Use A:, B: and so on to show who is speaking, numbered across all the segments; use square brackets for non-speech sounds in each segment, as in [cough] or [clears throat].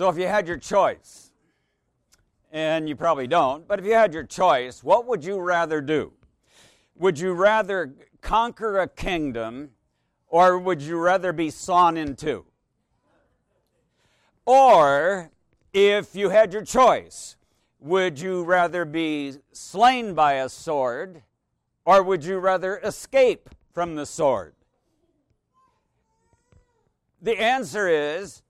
A: So if you had your choice, and you probably don't, but if you had your choice, what would you rather do? Would you rather conquer a kingdom or would you rather be sawn in two? Or if you had your choice, would you rather be slain by a sword or would you rather escape from the sword? The answer is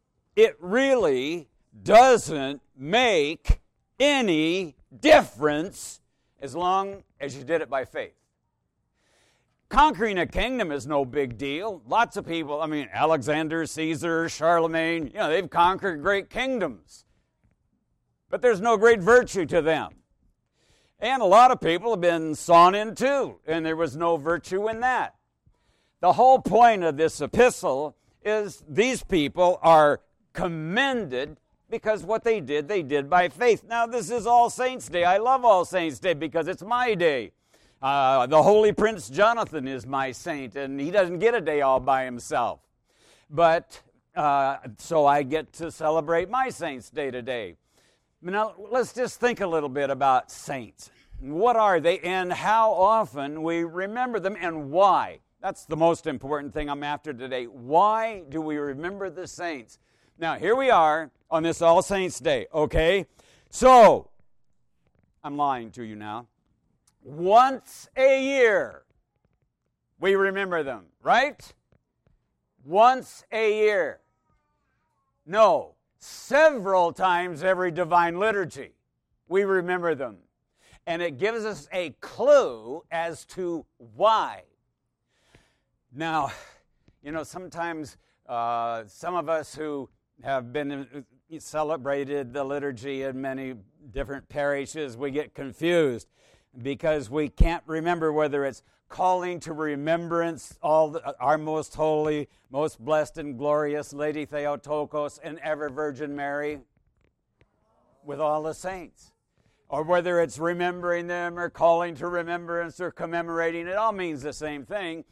A: it really doesn't make any difference as long as you did it by faith. Conquering a kingdom is no big deal. Lots of people, I mean, Alexander, Caesar, Charlemagne, you know, they've conquered great kingdoms. But there's no great virtue to them. And a lot of people have been sawn in two, and there was no virtue in that. The whole point of this epistle is these people are commended because what they did, they did by faith. Now, this is All Saints' Day. I love All Saints' Day because it's my day. Uh, the Holy Prince Jonathan is my saint, and he doesn't get a day all by himself. But uh, so I get to celebrate my Saints' Day today. Now, let's just think a little bit about saints. What are they, and how often we remember them, and why? That's the most important thing I'm after today. Why do we remember the saints? Now, here we are on this All Saints' Day, okay? So, I'm lying to you now. Once a year, we remember them, right? Once a year. No, several times every divine liturgy, we remember them. And it gives us a clue as to why. Now, you know, sometimes uh, some of us who have been uh, celebrated the liturgy in many different parishes, we get confused because we can't remember whether it's calling to remembrance all the, our most holy, most blessed and glorious Lady Theotokos and ever Virgin Mary with all the saints. Or whether it's remembering them or calling to remembrance or commemorating, it all means the same thing.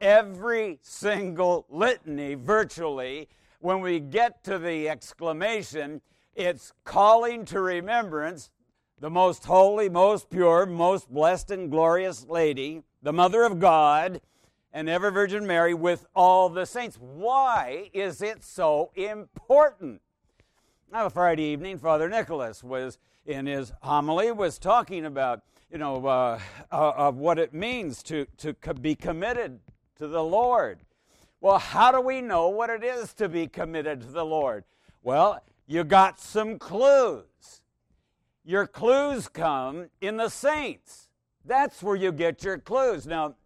A: Every single litany, virtually, when we get to the exclamation, it's calling to remembrance the most holy, most pure, most blessed and glorious lady, the Mother of God, and ever Virgin Mary with all the saints. Why is it so important? Now, Friday evening, Father Nicholas was in his homily was talking about you know uh, uh, of what it means to to be committed to the Lord. Well, how do we know what it is to be committed to the Lord? Well, you got some clues. Your clues come in the saints. That's where you get your clues. Now,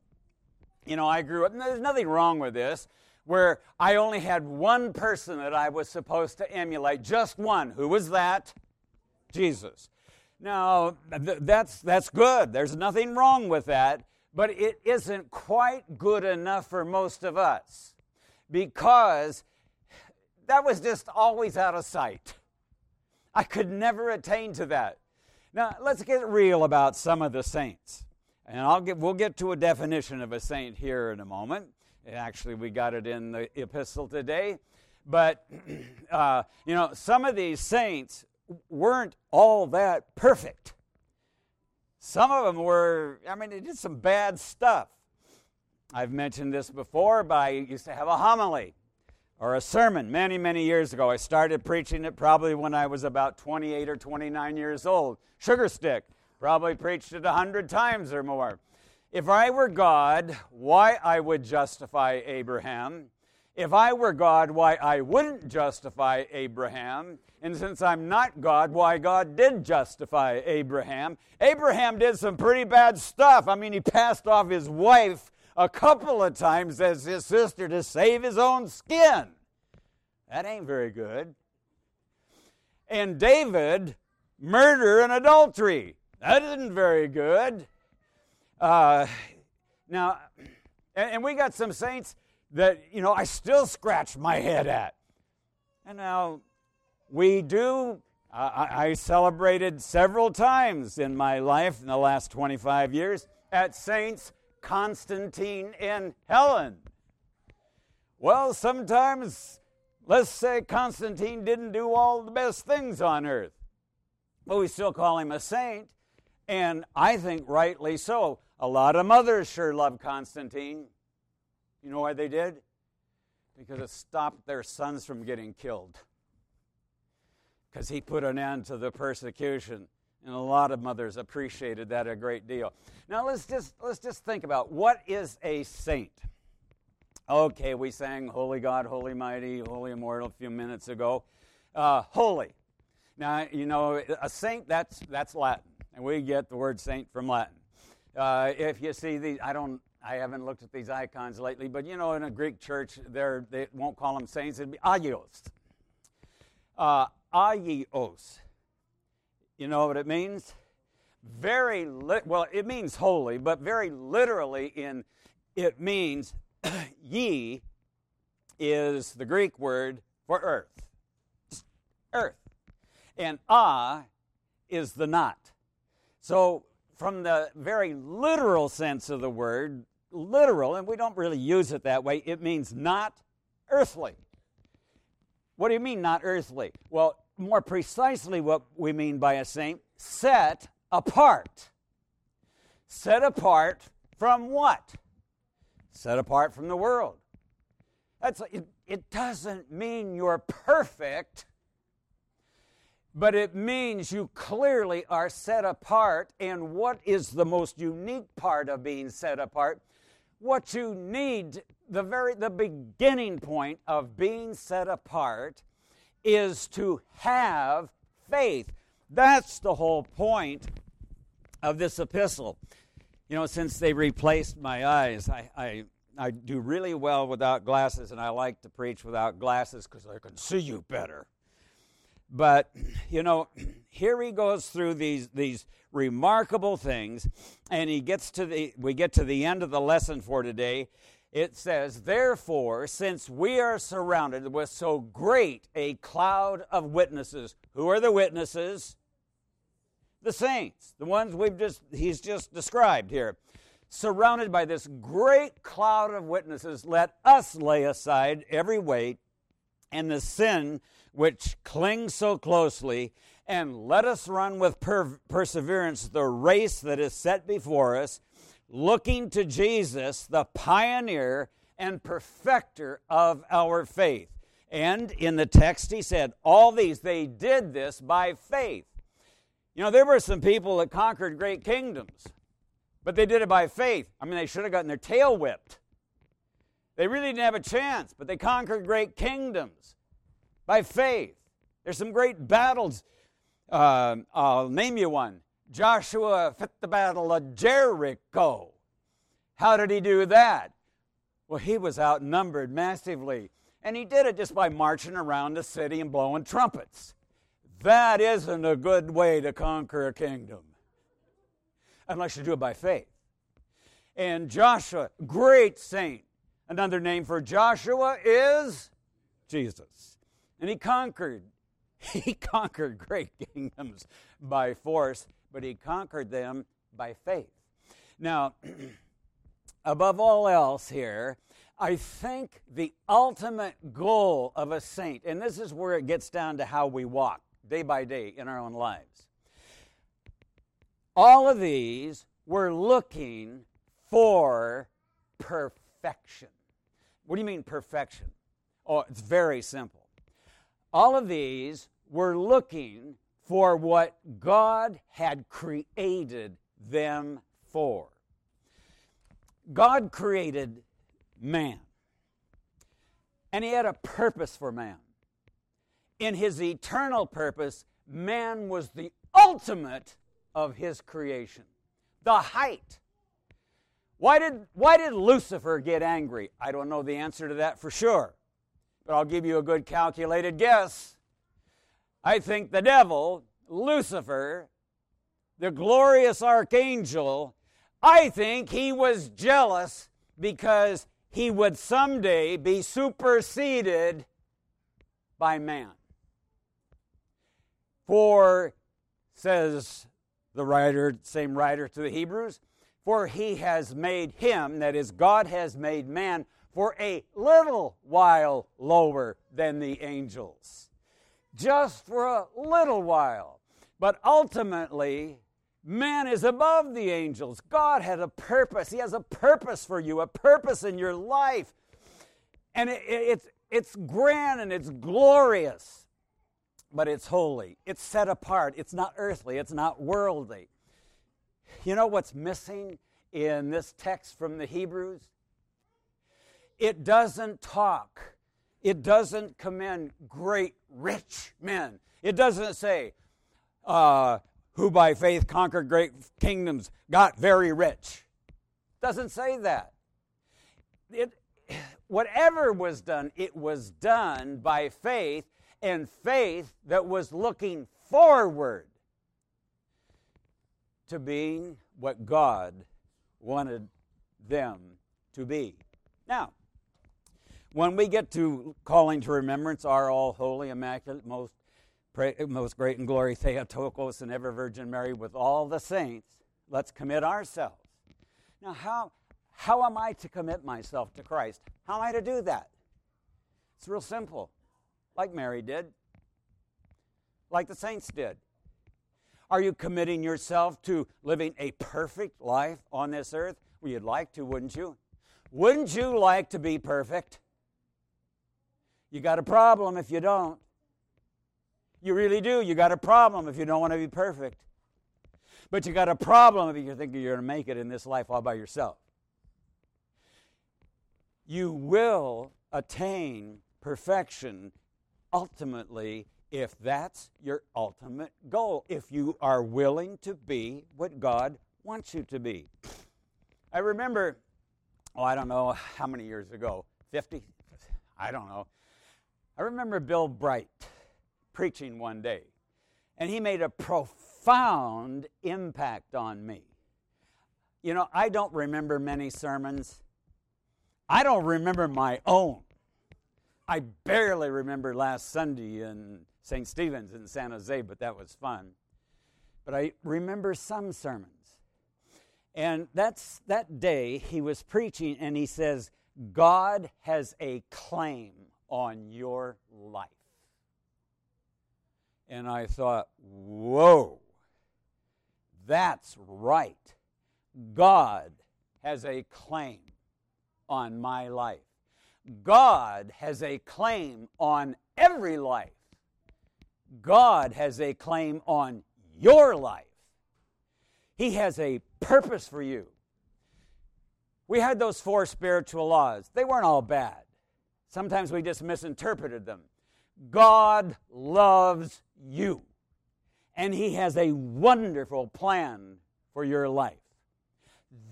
A: you know, I grew up, and there's nothing wrong with this, where I only had one person that I was supposed to emulate, just one. Who was that? Jesus. Now, th- that's, that's good. There's nothing wrong with that, but it isn't quite good enough for most of us because that was just always out of sight. I could never attain to that. Now, let's get real about some of the saints. And I'll get, we'll get to a definition of a saint here in a moment. Actually, we got it in the epistle today. But, [clears throat] uh, you know, some of these saints weren't all that perfect. Some of them were, I mean, they did some bad stuff. I've mentioned this before, but I used to have a homily or a sermon many, many years ago. I started preaching it probably when I was about 28 or 29 years old. Sugar stick, probably preached it a hundred times or more. If I were God, why I would justify Abraham. If I were God, why I wouldn't justify Abraham. And since I'm not God, why God did justify Abraham. Abraham did some pretty bad stuff. I mean, he passed off his wife a couple of times as his sister to save his own skin. That ain't very good. And David, murder and adultery. That isn't very good. Uh, now, and, and we got some saints that, you know, I still scratch my head at. And now, we do, uh, I celebrated several times in my life in the last 25 years at saints' Constantine and Helen. Well, sometimes let's say Constantine didn't do all the best things on earth, but we still call him a saint, and I think rightly so. A lot of mothers sure love Constantine. You know why they did? Because it stopped their sons from getting killed. Because he put an end to the persecution. And a lot of mothers appreciated that a great deal. Now let's just let's just think about what is a saint. Okay, we sang Holy God, Holy Mighty, Holy Immortal a few minutes ago. Uh, holy. Now, you know, a saint, that's, that's Latin. And we get the word saint from Latin. Uh, if you see these, I don't, I haven't looked at these icons lately, but you know, in a Greek church, they won't call them saints, it'd be agios. Uh, agios. You know what it means? Very, li- well, it means holy, but very literally in, it means [clears throat] ye is the Greek word for earth. Earth. And ah is the not. So, from the very literal sense of the word, literal, and we don't really use it that way, it means not earthly. What do you mean, not earthly? Well, more precisely, what we mean by a saint, set apart. Set apart from what? set apart from the world. That's, it, it doesn't mean you're perfect, but it means you clearly are set apart. And what is the most unique part of being set apart? What you need, the very the beginning point of being set apart is to have faith. That's the whole point of this epistle. You know, since they replaced my eyes, I, I, I do really well without glasses, and I like to preach without glasses because I can see you better. But, [clears throat] you know, [clears throat] here he goes through these, these remarkable things, and he gets to the, we get to the end of the lesson for today. It says, Therefore, since we are surrounded with so great a cloud of witnesses, who are the witnesses? the saints, the ones we've just he's just described here. Surrounded by this great cloud of witnesses, let us lay aside every weight and the sin which clings so closely, and let us run with per- perseverance the race that is set before us, looking to Jesus, the pioneer and perfecter of our faith. And in the text, he said, All these, they did this by faith. You know, there were some people that conquered great kingdoms, but they did it by faith. I mean, they should have gotten their tail whipped. They really didn't have a chance, but they conquered great kingdoms by faith. There's some great battles. Uh, I'll name you one. Joshua fit the battle of Jericho. How did he do that? Well, he was outnumbered massively, and he did it just by marching around the city and blowing trumpets. That isn't a good way to conquer a kingdom unless you do it by faith. And Joshua, great saint. Another name for Joshua is Jesus. And he conquered. [laughs] He conquered great kingdoms by force, but he conquered them by faith. Now, [clears throat] above all else here, I think the ultimate goal of a saint, and this is where it gets down to how we walk day by day in our own lives. All of these were looking for perfection. What do you mean perfection? Oh, it's very simple. All of these were looking for what God had created them for. God created man, and He had a purpose for man in his eternal purpose, man was the ultimate of his creation, the height. Why did, why did Lucifer get angry? I don't know the answer to that for sure, but I'll give you a good calculated guess. I think the devil, Lucifer, the glorious archangel, I think he was jealous because he would someday be superseded by man. For, says the writer, same writer to the Hebrews, for he has made him, that is, God has made man, for a little while lower than the angels. Just for a little while. But ultimately, man is above the angels. God had a purpose. He has a purpose for you, a purpose in your life. And it, it, it's, it's grand and it's glorious, but it's holy. It's set apart. It's not earthly. It's not worldly. You know what's missing in this text from the Hebrews? It doesn't talk, it doesn't commend great rich men. It doesn't say, uh, who by faith conquered great kingdoms got very rich. Doesn't say that. It, whatever was done, it was done by faith, and faith that was looking forward to being what God wanted them to be. Now, when we get to calling to remembrance our all holy, immaculate, most, pray, most great and glory Theotokos and ever Virgin Mary with all the saints, let's commit ourselves. Now, how, how am I to commit myself to Christ? How am I to do that? It's real simple, like Mary did, like the saints did. Are you committing yourself to living a perfect life on this earth? Well, you'd like to, wouldn't you? Wouldn't you like to be perfect? You got a problem if you don't. You really do. You got a problem if you don't want to be perfect. But you got a problem if you think you're going to make it in this life all by yourself. You will attain perfection ultimately if that's your ultimate goal, if you are willing to be what God wants you to be. I remember, oh, I don't know how many years ago, 50? I don't know. I remember Bill Bright preaching one day, and he made a profound impact on me. You know, I don't remember many sermons. I don't remember my own. I barely remember last Sunday in St. Stephen's in San Jose, but that was fun. But I remember some sermons. And that's that day he was preaching and he says, God has a claim on your life. And I thought, whoa, that's right. God has a claim on my life. God has a claim on every life. God has a claim on your life. He has a purpose for you. We had those four spiritual laws. They weren't all bad. Sometimes we just misinterpreted them. God loves you, and He has a wonderful plan for your life.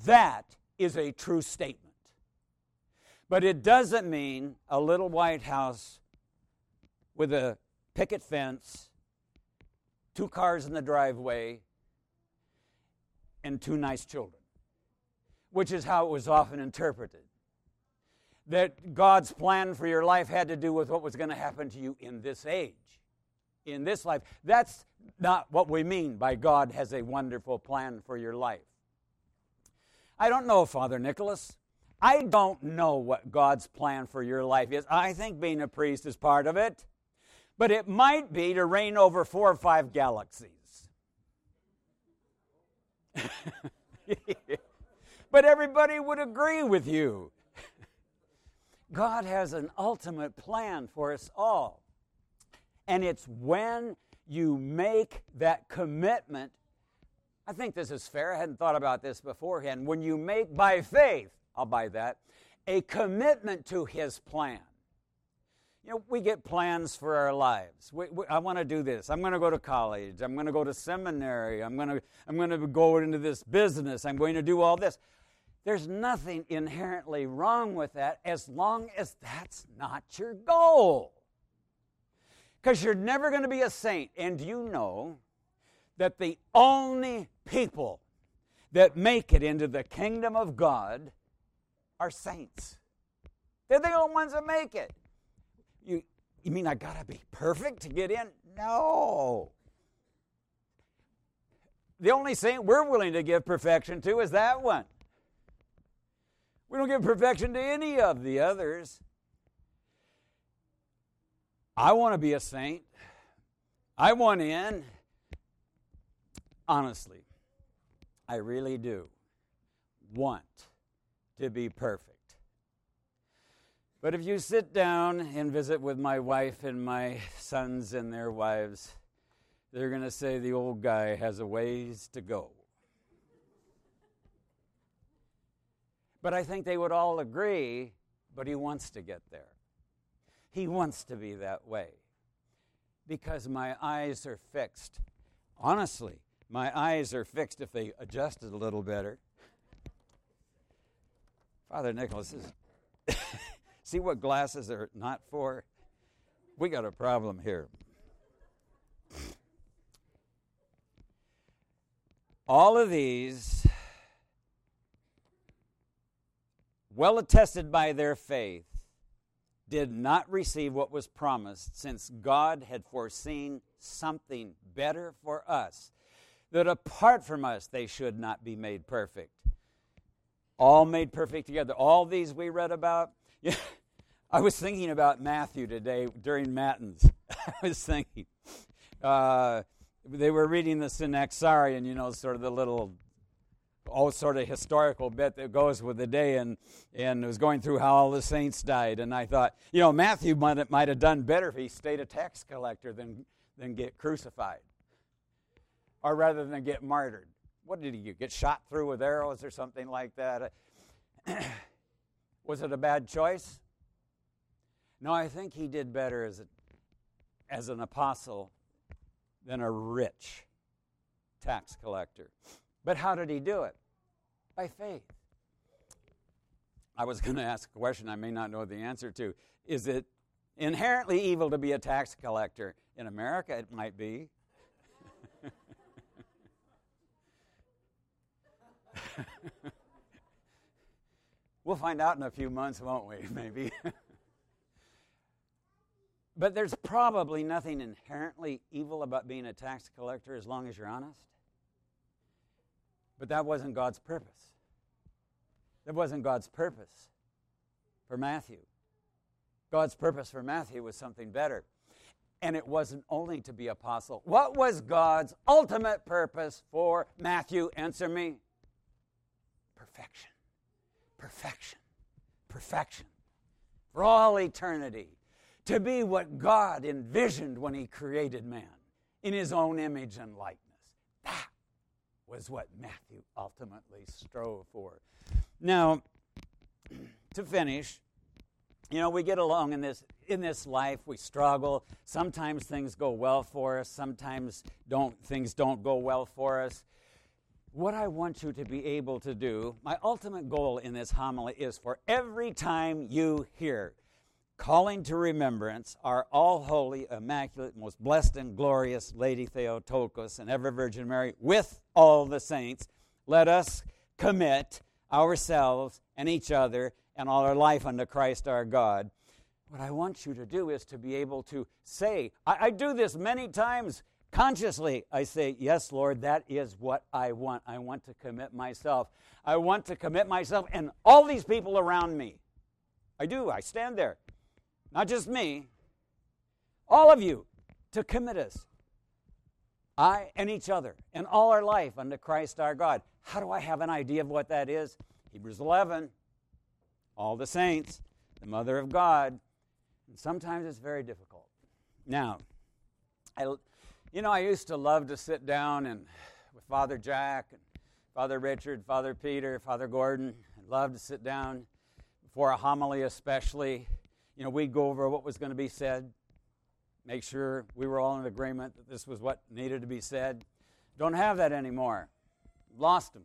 A: That is a true statement. But it doesn't mean a little White House with a picket fence, two cars in the driveway, and two nice children, which is how it was often interpreted. That God's plan for your life had to do with what was going to happen to you in this age, in this life. That's not what we mean by God has a wonderful plan for your life. I don't know, Father Nicholas. I don't know what God's plan for your life is. I think being a priest is part of it but it might be to reign over four or five galaxies. [laughs] but everybody would agree with you. God has an ultimate plan for us all. And it's when you make that commitment. I think this is fair. I hadn't thought about this beforehand. When you make by faith, I'll buy that, a commitment to His plan you know, we get plans for our lives. We, we, I want to do this. I'm going to go to college. I'm going to go to seminary. I'm going to, I'm going to go into this business. I'm going to do all this. There's nothing inherently wrong with that as long as that's not your goal. Because you're never going to be a saint. And you know that the only people that make it into the kingdom of God are saints. They're the only ones that make it. You, you mean I got to be perfect to get in? No. The only saint we're willing to give perfection to is that one. We don't give perfection to any of the others. I want to be a saint. I want in. Honestly, I really do want to be perfect. But if you sit down and visit with my wife and my sons and their wives, they're going to say the old guy has a ways to go. But I think they would all agree, but he wants to get there. He wants to be that way. Because my eyes are fixed. Honestly, my eyes are fixed if they adjusted a little better. Father Nicholas is. [laughs] see what glasses are not for? We got a problem here. All of these, well attested by their faith, did not receive what was promised since God had foreseen something better for us, that apart from us they should not be made perfect. All made perfect together. All these we read about. [laughs] I was thinking about Matthew today during Matins. [laughs] I was thinking. Uh, they were reading the Synaxarion, you know, sort of the little oh sort of historical bit that goes with the day and and was going through how all the saints died. And i thought you know matthew might, might have done better if he stayed a tax collector than than get crucified or rather than get martyred. What did he do? get shot through with arrows or something like that? Was it a bad choice? No i think he did better as a, as an apostle than a rich tax collector but how did he do it? By faith. I was going to ask a question I may not know the answer to. Is it inherently evil to be a tax collector? In America, it might be. [laughs] we'll find out in a few months, won't we? [laughs] Maybe. but there's probably nothing inherently evil about being a tax collector as long as you're honest. But that wasn't God's purpose. That wasn't God's purpose for Matthew. God's purpose for Matthew was something better. And it wasn't only to be apostle. What was God's ultimate purpose for Matthew? Answer me. Perfection. Perfection. Perfection. For all eternity. To be what God envisioned when He created man in His own image and likeness was what Matthew ultimately strove for. Now, [clears throat] to finish, you know, we get along in this in this life, we struggle. Sometimes things go well for us, sometimes don't things don't go well for us. What I want you to be able to do, my ultimate goal in this homily is for every time you hear calling to remembrance our all holy, immaculate, most blessed and glorious Lady Theotokos and ever Virgin Mary with all the saints, let us commit ourselves and each other and all our life unto Christ our God. What I want you to do is to be able to say, I, I do this many times consciously. I say, Yes, Lord, that is what I want. I want to commit myself. I want to commit myself and all these people around me. I do. I stand there not just me, all of you, to commit us, I and each other, and all our life unto Christ our God. How do I have an idea of what that is? Hebrews 11, all the saints, the Mother of God. And sometimes it's very difficult. Now, I, you know, I used to love to sit down and with Father Jack and Father Richard, Father Peter, Father Gordon. I love to sit down before a homily, especially, you know, we'd go over what was going to be said, make sure we were all in agreement that this was what needed to be said. Don't have that anymore. Lost them.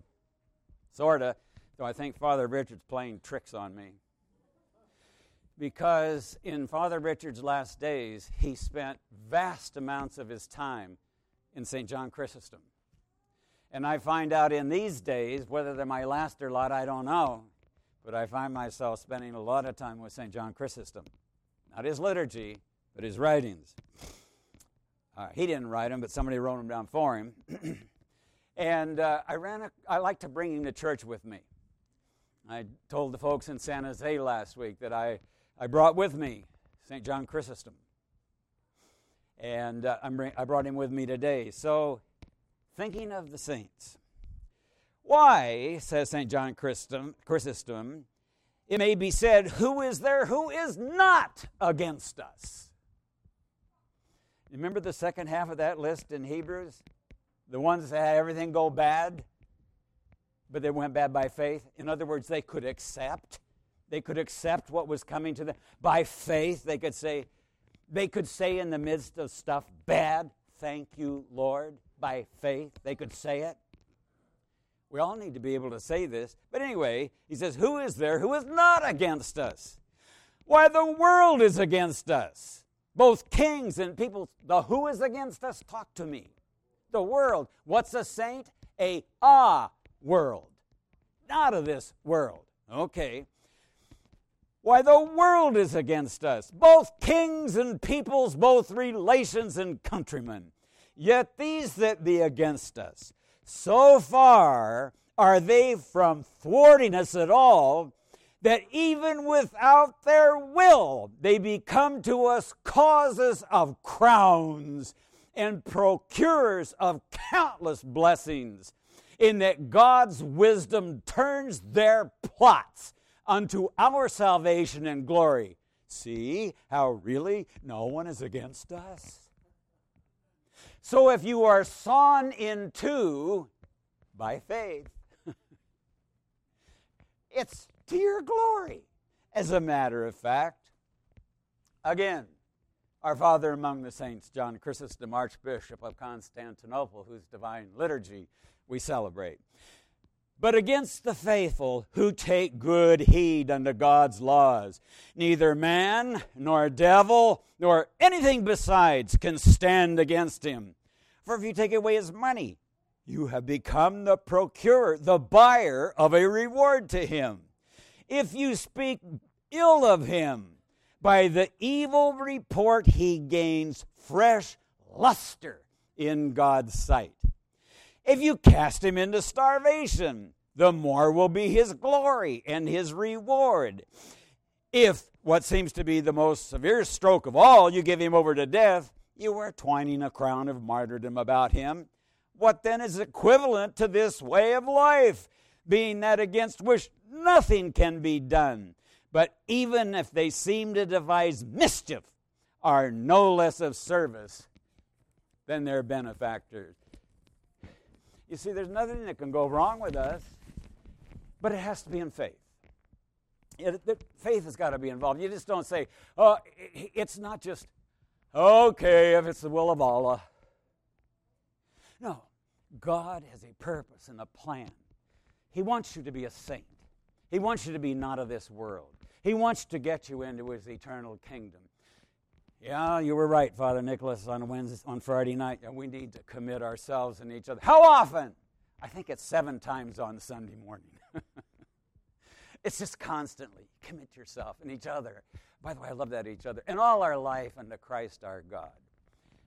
A: Sorta. Though I think Father Richard's playing tricks on me. Because in Father Richard's last days, he spent vast amounts of his time in St. John Chrysostom. And I find out in these days, whether they're my last or not, I don't know, but I find myself spending a lot of time with St. John Chrysostom. Not his liturgy, but his writings. Uh, he didn't write them, but somebody wrote them down for him. [clears throat] and uh, I ran. A, I like to bring him to church with me. I told the folks in San Jose last week that I, I brought with me St. John Chrysostom. And uh, i brought him with me today. So, thinking of the saints. Why, says St. John Chrysostom, it may be said, Who is there who is not against us? Remember the second half of that list in Hebrews? The ones that had everything go bad, but they went bad by faith. In other words, they could accept. They could accept what was coming to them. By faith, they could say, they could say in the midst of stuff bad, thank you, Lord. By faith, they could say it. We all need to be able to say this. But anyway, he says, Who is there who is not against us? Why, the world is against us. Both kings and people. The who is against us? Talk to me. The world. What's a saint? A ah world. Not of this world. Okay. Why, the world is against us, both kings and peoples, both relations and countrymen. Yet these that be against us, so far are they from thwarting us at all that even without their will, they become to us causes of crowns and procurers of countless blessings, in that God's wisdom turns their plots unto our salvation and glory. See how really no one is against us? So if you are sawn in two by faith, [laughs] it's to your glory, as a matter of fact. Again, our father among the saints, John Chrysostom, Archbishop of Constantinople, whose divine liturgy we celebrate. But against the faithful who take good heed unto God's laws, neither man, nor devil, nor anything besides can stand against him. For if you take away his money, you have become the procurer, the buyer of a reward to him. If you speak ill of him, by the evil report he gains fresh luster in God's sight. If you cast him into starvation, the more will be his glory and his reward. If what seems to be the most severe stroke of all, you give him over to death, you are twining a crown of martyrdom about him. What then is equivalent to this way of life, being that against which nothing can be done? But even if they seem to devise mischief, are no less of service than their benefactors. You see, there's nothing that can go wrong with us, but it has to be in faith. It, the faith has got to be involved. You just don't say, oh, it's not just, okay, if it's the will of Allah. No, God has a purpose and a plan. He wants you to be a saint, He wants you to be not of this world. He wants to get you into His eternal kingdom. Yeah, you were right, Father Nicholas, on Wednesday, on Friday night. We need to commit ourselves and each other. How often? I think it's seven times on Sunday morning. [laughs] it's just constantly commit yourself and each other. By the way, I love that each other. And all our life unto Christ our God.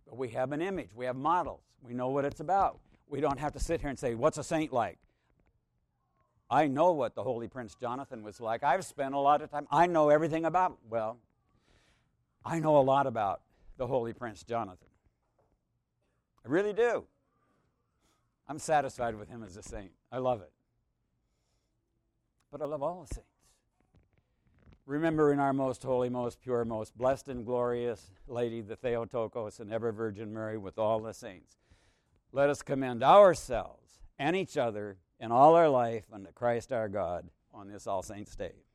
A: But we have an image, we have models, we know what it's about. We don't have to sit here and say, What's a saint like? I know what the Holy Prince Jonathan was like. I've spent a lot of time, I know everything about, well, I know a lot about the Holy Prince Jonathan. I really do. I'm satisfied with him as a saint. I love it. But I love all the saints. Remember in our most holy, most pure, most blessed and glorious Lady, the Theotokos, and ever Virgin Mary with all the saints. Let us commend ourselves and each other in all our life unto Christ our God on this All Saints' Day.